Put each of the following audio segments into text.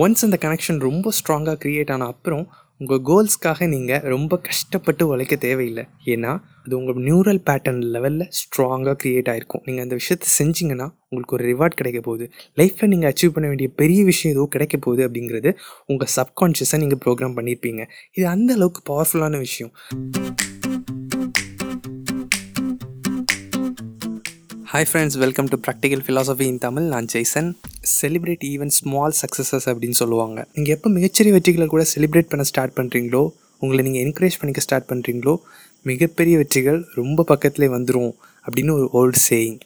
Once அந்த connection ரொம்ப ஸ்ட்ராங்காக க்ரியேட் ஆன அப்புறம் உங்கள் கோல்ஸ்க்காக நீங்கள் ரொம்ப கஷ்டப்பட்டு உழைக்க தேவையில்லை. ஏன்னா அது உங்கள் நியூரல் பேட்டர்ன் லெவலில் ஸ்ட்ராங்காக க்ரியேட் ஆகிருக்கும் நீங்கள் அந்த விஷயத்தை செஞ்சீங்கன்னா உங்களுக்கு ஒரு ரிவார்ட் கிடைக்க போகுது. லைஃப்பில் நீங்கள் அச்சீவ் பண்ண வேண்டிய பெரிய விஷயம் ஏதோ கிடைக்க போகுது அப்படிங்கிறது உங்கள் சப்கான்ஷியஸை நீங்கள் ப்ரோக்ராம் பண்ணியிருப்பீங்க இது அந்த அளவுக்கு பவர்ஃபுல்லான விஷயம். Hi friends welcome to practical philosophy in Tamil நான் Jason. Celebrate even small successes அப்படின்னு சொல்லுவாங்க. நீங்கள் எப்போ மிகச்சிறிய வெற்றிகளை கூட செலிப்ரேட் பண்ண ஸ்டார்ட் பண்ணுறீங்களோ உங்களை நீங்கள் என்கரேஜ் பண்ணிக்க ஸ்டார்ட் பண்ணுறீங்களோ மிகப்பெரிய வெற்றிகள் ரொம்ப பக்கத்துலேயே வந்துடும் அப்படின்னு ஒரு ஓல்டு சேயிங்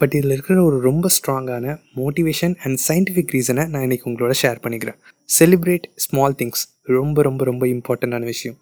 பட் இதில் இருக்கிற ஒரு ரொம்ப ஸ்ட்ராங்கான மோட்டிவேஷன் அண்ட் சயின்டிஃபிக் ரீசனை நான் இன்றைக்கி உங்களோட ஷேர் பண்ணிக்கிறேன். செலிப்ரேட் ஸ்மால் திங்ஸ் ரொம்ப ரொம்ப ரொம்ப இம்பார்ட்டண்ட்டான விஷயம்.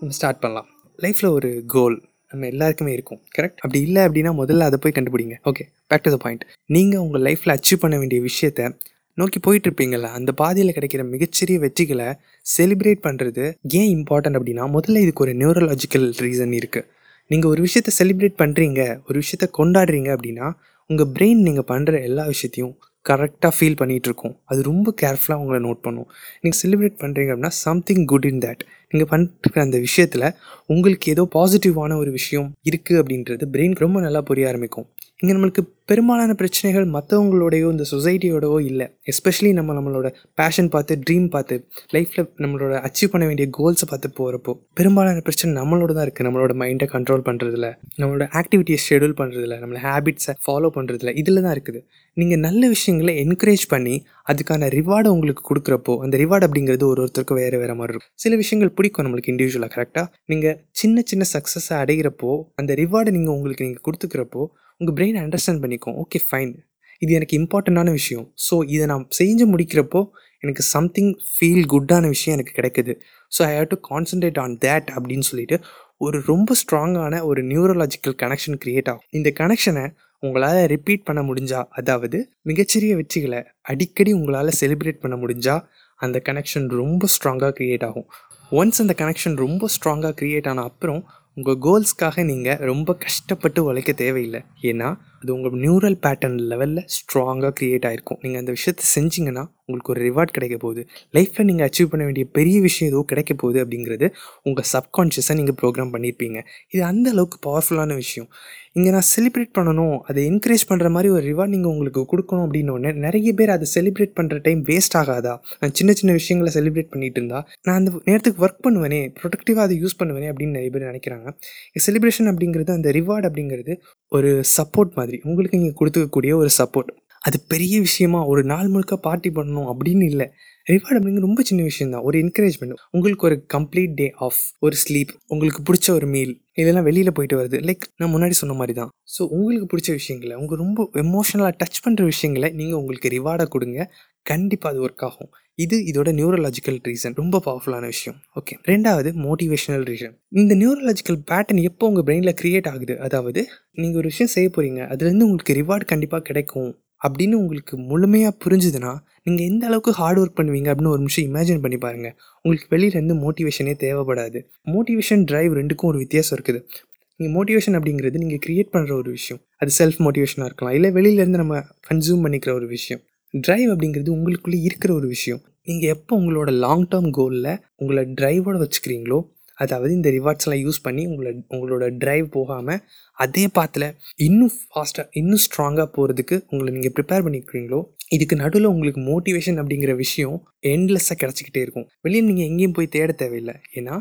நம்ம ஸ்டார்ட் பண்ணலாம். லைஃப்பில் ஒரு கோல் நம்ம எல்லாருக்குமே இருக்கும் கரெக்ட் அப்படி இல்லை அப்படின்னா முதல்ல அதை போய் கண்டுபிடிங்க. Okay back to the point நீங்கள் உங்கள் லைஃப்பில் அச்சீவ் பண்ண வேண்டிய விஷயத்த நோக்கி போயிட்டுருப்பீங்கள அந்த பாதையில் கிடைக்கிற மிகச்சிறிய வெற்றிகளை செலிப்ரேட் பண்ணுறது ஏன் இம்பார்ட்டன்ட் அப்படின்னா முதல்ல இதுக்கு ஒரு நியூரலாஜிக்கல் ரீசன் இருக்குது நீங்கள் ஒரு விஷயத்த செலிப்ரேட் பண்ணுறீங்க ஒரு விஷயத்த கொண்டாடுறீங்க அப்படின்னா உங்கள் பிரெயின் நீங்கள் பண்ணுற எல்லா விஷயத்தையும் கரெக்டாக ஃபீல் பண்ணிகிட்ருக்கோம் அது ரொம்ப கேர்ஃபுல்லாக உங்களை நோட் பண்ணும். நீங்கள் செலிப்ரேட் பண்ணுறீங்க அப்படின்னா சம்திங் குட் இன் தேட் நீங்கள் பண்ணிட்டுருக்க அந்த விஷயத்தில் உங்களுக்கு ஏதோ பாசிட்டிவான ஒரு விஷயம் இருக்குது அப்படின்றது பிரெயின் ரொம்ப நல்லா புரிய ஆரம்பிக்கும். இங்கே நம்மளுக்கு பெரும்பாலான பிரச்சனைகள் மற்றவங்களோடையோ இந்த சொசைட்டியோடவோ இல்லை. எஸ்பெஷலி நம்ம நம்மளோட பேஷன் பார்த்து ட்ரீம் பார்த்து லைஃப்பில் நம்மளோட அச்சீவ் பண்ண வேண்டிய கோல்ஸை பார்த்து போகிறப்போ பெரும்பாலான பிரச்சனை நம்மளோட தான் இருக்குது நம்மளோட மைண்டை கண்ட்ரோல் பண்ணுறதுல நம்மளோட ஆக்டிவிட்டியை ஷெடியூல் பண்ணுறதுல நம்மளோட ஹேபிட்ஸை ஃபாலோ பண்ணுறதுல இதில் தான் இருக்குது. நீங்கள் நல்ல விஷயங்களை என்கரேஜ் பண்ணி அதுக்கான ரிவார்டை உங்களுக்கு கொடுக்குறப்போ அந்த ரிவார்டு அப்படிங்கிறது ஒரு ஒருத்தருக்கும் வேறு வேறு மாதிரி இருக்கும். சில விஷயங்கள் பிடிக்கும் நம்மளுக்கு இண்டிவிஜுவலாக கரெக்டாக நீங்கள் சின்ன சின்ன சக்ஸஸை அடைகிறப்போ அந்த ரிவார்டை நீங்கள் உங்களுக்கு நீங்கள் கொடுத்துக்கிறப்போ உங்கள் பிரெயின் அண்டர்ஸ்டாண்ட் பண்ணிக்கும். ஓகே ஃபைன் இது எனக்கு இம்பார்ட்டண்ட்டான விஷயம். ஸோ இதை நான் செஞ்சு முடிக்கிறப்போ எனக்கு சம்திங் ஃபீல் குட்டான விஷயம் எனக்கு கிடைக்குது. So I have to concentrate on that அப்படின்னு சொல்லிட்டு ஒரு ரொம்ப ஸ்ட்ராங்கான ஒரு நியூரலாஜிக்கல் கனெக்ஷன் க்ரியேட் ஆகும். இந்த கனெக்ஷனை உங்களால் ரிப்பீட் பண்ண முடிஞ்சா அதாவது மிகச்சிறிய வெற்றிகளை அடிக்கடி உங்களால் செலிப்ரேட் பண்ண முடிஞ்சா அந்த கனெக்ஷன் ரொம்ப ஸ்ட்ராங்காக க்ரியேட் ஆகும். ஒன்ஸ் அந்த கனெக்ஷன் ரொம்ப ஸ்ட்ராங்காக க்ரியேட் ஆன அப்புறம் உங்கள் கோல்ஸ்க்காக நீங்கள் ரொம்ப கஷ்டப்பட்டு உழைக்க தேவையில்லை. ஏன்னா அது உங்கள் நியூரல் பேட்டர்ன் லெவலில் ஸ்ட்ராங்காக க்ரியேட் ஆகிருக்கும் நீங்கள் அந்த விஷயத்தை செஞ்சீங்கன்னா உங்களுக்கு ஒரு ரிவார்ட் கிடைக்க போகுது. லைஃப்பில் நீங்கள் அச்சீவ் பண்ண வேண்டிய பெரிய விஷயம் ஏதோ கிடைக்க போகுது அப்படிங்கிறது உங்கள் சப்கான்ஷியஸை நீங்கள் ப்ரோக்ராம் பண்ணியிருப்பீங்க இது அந்த அளவுக்கு பவர்ஃபுல்லான விஷயம். இங்கே நான் செலிப்ரேட் பண்ணணும் அதை என்கரேஜ் பண்ணுற மாதிரி ஒரு ரிவார்ட் நீங்கள் உங்களுக்கு கொடுக்கணும் அப்படின்னு நிறைய பேர் அதை செலிப்ரேட் பண்ணுற டைம் வேஸ்ட் ஆகாதா? நான் சின்ன சின்ன விஷயங்களை செலிப்ரேட் பண்ணிட்டு இருந்தா நான் அந்த நேரத்துக்கு ஒர்க் பண்ணுவேனே ப்ரொடக்டிவாக அதை யூஸ் பண்ணுவேனே அப்படின்னு நிறைய பேர் நினைக்கிறாங்க. செலிப்ரேஷன் அப்படிங்கிறது அந்த ரிவார்ட் அப்படிங்கிறது ஒரு சப்போர்ட் மாதிரி. உங்களுக்கு இங்கே கொடுத்துக்கக்கூடிய ஒரு சப்போர்ட் அது பெரிய விஷயமா ஒரு நாள் முழுக்க பார்ட்டி பண்ணணும் அப்படின்னு இல்லை. ரிவார்டு அப்படிங்கிற ரொம்ப சின்ன விஷயம் தான் ஒரு என்கரேஜ்மெண்ட் உங்களுக்கு ஒரு கம்ப்ளீட் டே ஆஃப் ஒரு ஸ்லீப் உங்களுக்கு பிடிச்ச ஒரு மீல் இதெல்லாம் வெளியில் போயிட்டு வருது. லைக் நான் முன்னாடி சொன்ன மாதிரி தான் ஸோ உங்களுக்கு பிடிச்ச விஷயங்களை உங்கள் ரொம்ப எமோஷனலாக டச் பண்ணுற விஷயங்களை நீங்கள் உங்களுக்கு ரிவார்டாக கொடுங்க. கண்டிப்பாக அது ஒர்க் ஆகும். இது இதோட நியூரலாஜிக்கல் ரீசன் ரொம்ப பவர்ஃபுல்லான விஷயம். ஓகே ரெண்டாவது மோட்டிவேஷனல் ரீசன் இந்த நியூரலாஜிக்கல் பேட்டர்ன் எப்போ உங்கள் பிரெயினில் க்ரியேட் ஆகுது? அதாவது நீங்கள் ஒரு விஷயம் செய்ய போகிறீங்க அதுலேருந்து உங்களுக்கு ரிவார்டு கண்டிப்பாக கிடைக்கும். அப்படின்னு உங்களுக்கு முழுமையாக புரிஞ்சுதுன்னா நீங்கள் எந்த அளவுக்கு ஹார்ட் ஒர்க் பண்ணுவீங்க அப்படின்னு ஒரு நிமிஷம் இமேஜின் பண்ணி பாருங்கள் உங்களுக்கு வெளியிலேருந்து மோட்டிவேஷனே தேவைப்படாது. மோட்டிவேஷன் ட்ரைவ் ரெண்டுக்கும் ஒரு வித்தியாசம் இருக்குது. நீங்கள் மோட்டிவேஷன் அப்படிங்கிறது நீங்கள் க்ரியேட் பண்ணுற ஒரு விஷயம். அது செல்ஃப் மோட்டிவேஷனாக இருக்கலாம். இல்லை வெளியிலேருந்து நம்ம கன்சியூம் பண்ணிக்கிற ஒரு விஷயம். ட்ரைவ் அப்படிங்கிறது உங்களுக்குள்ளே இருக்கிற ஒரு விஷயம். நீங்கள் எப்போ உங்களோட லாங் டேர்ம் கோலில் உங்களை ட்ரைவோட வச்சுக்கிறீங்களோ அதாவது இந்த ரிவார்ட்ஸ்லாம் யூஸ் பண்ணி உங்களை உங்களோட ட்ரைவ் போகாமல் அதே பாத்தில் இன்னும் ஃபாஸ்ட்டாக இன்னும் ஸ்ட்ராங்காக போகிறதுக்கு உங்களை நீங்கள் ப்ரிப்பேர் பண்ணிக்கிறீங்களோ இதுக்கு நடுவில் உங்களுக்கு மோட்டிவேஷன் அப்படிங்கிற விஷயம் எண்ட்லெஸ்ஸாக கிடச்சிக்கிட்டே இருக்கும். வெளியே நீங்கள் எங்கேயும் போய் தேட தேவையில்லை. ஏன்னா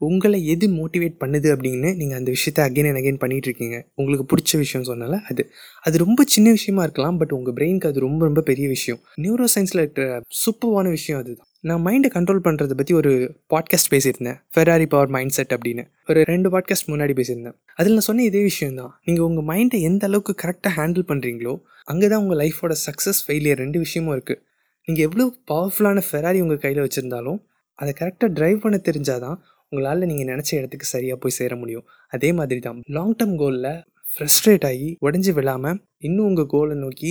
உங்களை எது மோட்டிவேட் பண்ணுது அப்படின்னு நீங்கள் அந்த விஷயத்த அகைன் அண்ட் அகைன் பண்ணிகிட்டு இருக்கீங்க உங்களுக்கு பிடிச்ச விஷயம் சொன்னால அது. அது ரொம்ப சின்ன விஷயமா இருக்கலாம் பட் உங்கள் பிரெயினுக்கு அது ரொம்ப ரொம்ப பெரிய விஷயம். நியூரோ சயின்ஸில் இருக்கிற சூப்பர்வான விஷயம் அதுதான். நான் மைண்டை கண்ட்ரோல் பண்ணுறத பற்றி ஒரு பாட்காஸ்ட் பேசியிருந்தேன். ஃபெராரி பவர் மைண்ட் செட் அப்படின்னு. ஒரு ரெண்டு பாட்காஸ்ட் முன்னாடி பேசியிருந்தேன். அதில் நான் சொன்ன இதே விஷயம் தான் நீங்கள் உங்கள் மைண்டை எந்த அளவுக்கு கரெக்டாக ஹேண்டில் பண்ணுறீங்களோ அங்கே தான் உங்கள் லைஃபோட சக்ஸஸ் ஃபெயிலியர் ரெண்டு விஷயமும் இருக்குது நீங்கள் எவ்வளோ பவர்ஃபுல்லான ஃபெராரி உங்கள் கையில் வச்சுருந்தாலும் அதை கரெக்டாக ட்ரைவ் பண்ண தெரிஞ்சாதான் உங்களால் நீங்கள் நினச்ச இடத்துக்கு சரியாக போய் சேர முடியும். அதே மாதிரி தான் லாங் டேர்ம் கோலில் ஃப்ரெஸ்ட்ரேட் ஆகி உடஞ்சி விழாமல் இன்னும் உங்கள் கோலை நோக்கி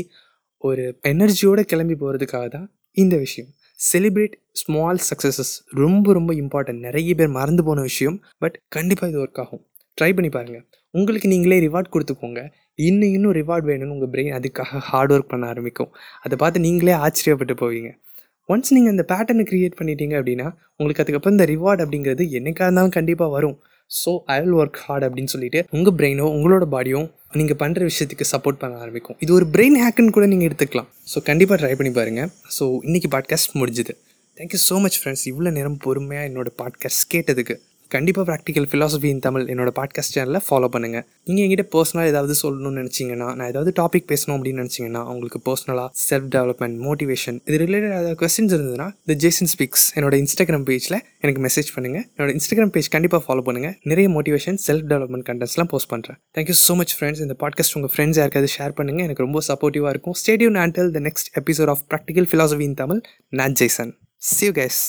ஒரு எனர்ஜியோடு கிளம்பி போகிறதுக்காக தான் இந்த விஷயம். செலிப்ரேட் ஸ்மால் சக்ஸஸஸ் ரொம்ப ரொம்ப இம்பார்ட்டன்ட் நிறைய பேர் மறந்து போன விஷயம் பட் கண்டிப்பாக இது ஒர்க் ஆகும். ட்ரை பண்ணி பாருங்கள் உங்களுக்கு நீங்களே ரிவார்ட் கொடுத்துக்கோங்க இன்னும் இன்னும் ரிவார்ட் வேணும்னு உங்கள் பிரெயின் அதுக்காக ஹார்ட் ஒர்க் பண்ண ஆரம்பிக்கும். அதை பார்த்து நீங்களே ஆச்சரியப்பட்டு போவீங்க. ஒன்ஸ் நீங்கள் அந்த பேட்டர்னை க்ரியேட் பண்ணிட்டீங்க அப்படின்னா உங்களுக்கு அதுக்கப்புறம் இந்த ரிவார்ட் அப்படிங்கிறது என்னைக்காக இருந்தாலும் கண்டிப்பாக வரும். So I will work hard அப்படின்னு சொல்லிட்டு உங்கள் பிரெயினோ உங்களோட பாடியும் நீங்கள் பண்ணுற விஷயத்துக்கு சப்போர்ட் பண்ண ஆரம்பிக்கும். இது ஒரு பிரெயின் ஹேக்குன்னு கூட நீங்கள் எடுத்துக்கலாம். ஸோ கண்டிப்பாக ட்ரை பண்ணி பாருங்கள் ஸோ இன்றைக்கி பாட்காஸ்ட் முடிஞ்சுது. தேங்க்யூ ஸோ மச் ஃப்ரெண்ட்ஸ் இவ்வளோ நேரம் பொறுமையாக என்னோட பாட்காஸ்ட் கேட்டதுக்கு. கண்டிப்பாக ப்ராக்டிக்கல் ஃபிலாசபி இன் தமிழ் என்னோட பாட்காஸ்ட் சேனலில் ஃபாலோ பண்ணுங்கள் நீங்கள் எங்கிட்ட பர்சனலாக ஏதாவது சொல்லணும்னு நினச்சிங்கன்னா நான் ஏதாவது டாபிக் பேசணும் அப்படின்னு நினச்சிங்கன்னா உங்களுக்கு பர்சனலாக செல்ஃப் டெவலப்மெண்ட் மோட்டிவேஷன் இது ரிலேட்டட் ஏதாவது கொஸ்டின்ஸ் இருந்ததுன்னா த ஜேசன் ஸ்பீக்ஸ் என்னோட இன்ஸ்டாகிராம் பேஜில் எனக்கு மெசேஜ் பண்ணுங்கள் என்னோட இன்ஸ்டாகிராம் பேஜ் கண்டிப்பாக ஃபாலோ பண்ணுங்கள் நிறைய மோட்டிவேஷன் செல்ஃப் டெவலப்மெண்ட் கண்டென்ட்ஸ்லாம் போஸ்ட் பண்ணுறேன் thank you so much friends இந்த பாட்காஸ்ட் உங்கள் ஃப்ரெண்ட்ஸ் யாருக்காவது ஷேர் பண்ணுங்கள் எனக்கு ரொம்ப சப்போர்ட்டிவாக இருக்கும். Stay tuned and till the next episode of practical philosophy in Tamil நான் ஜேசன் சி யூ கேஸ்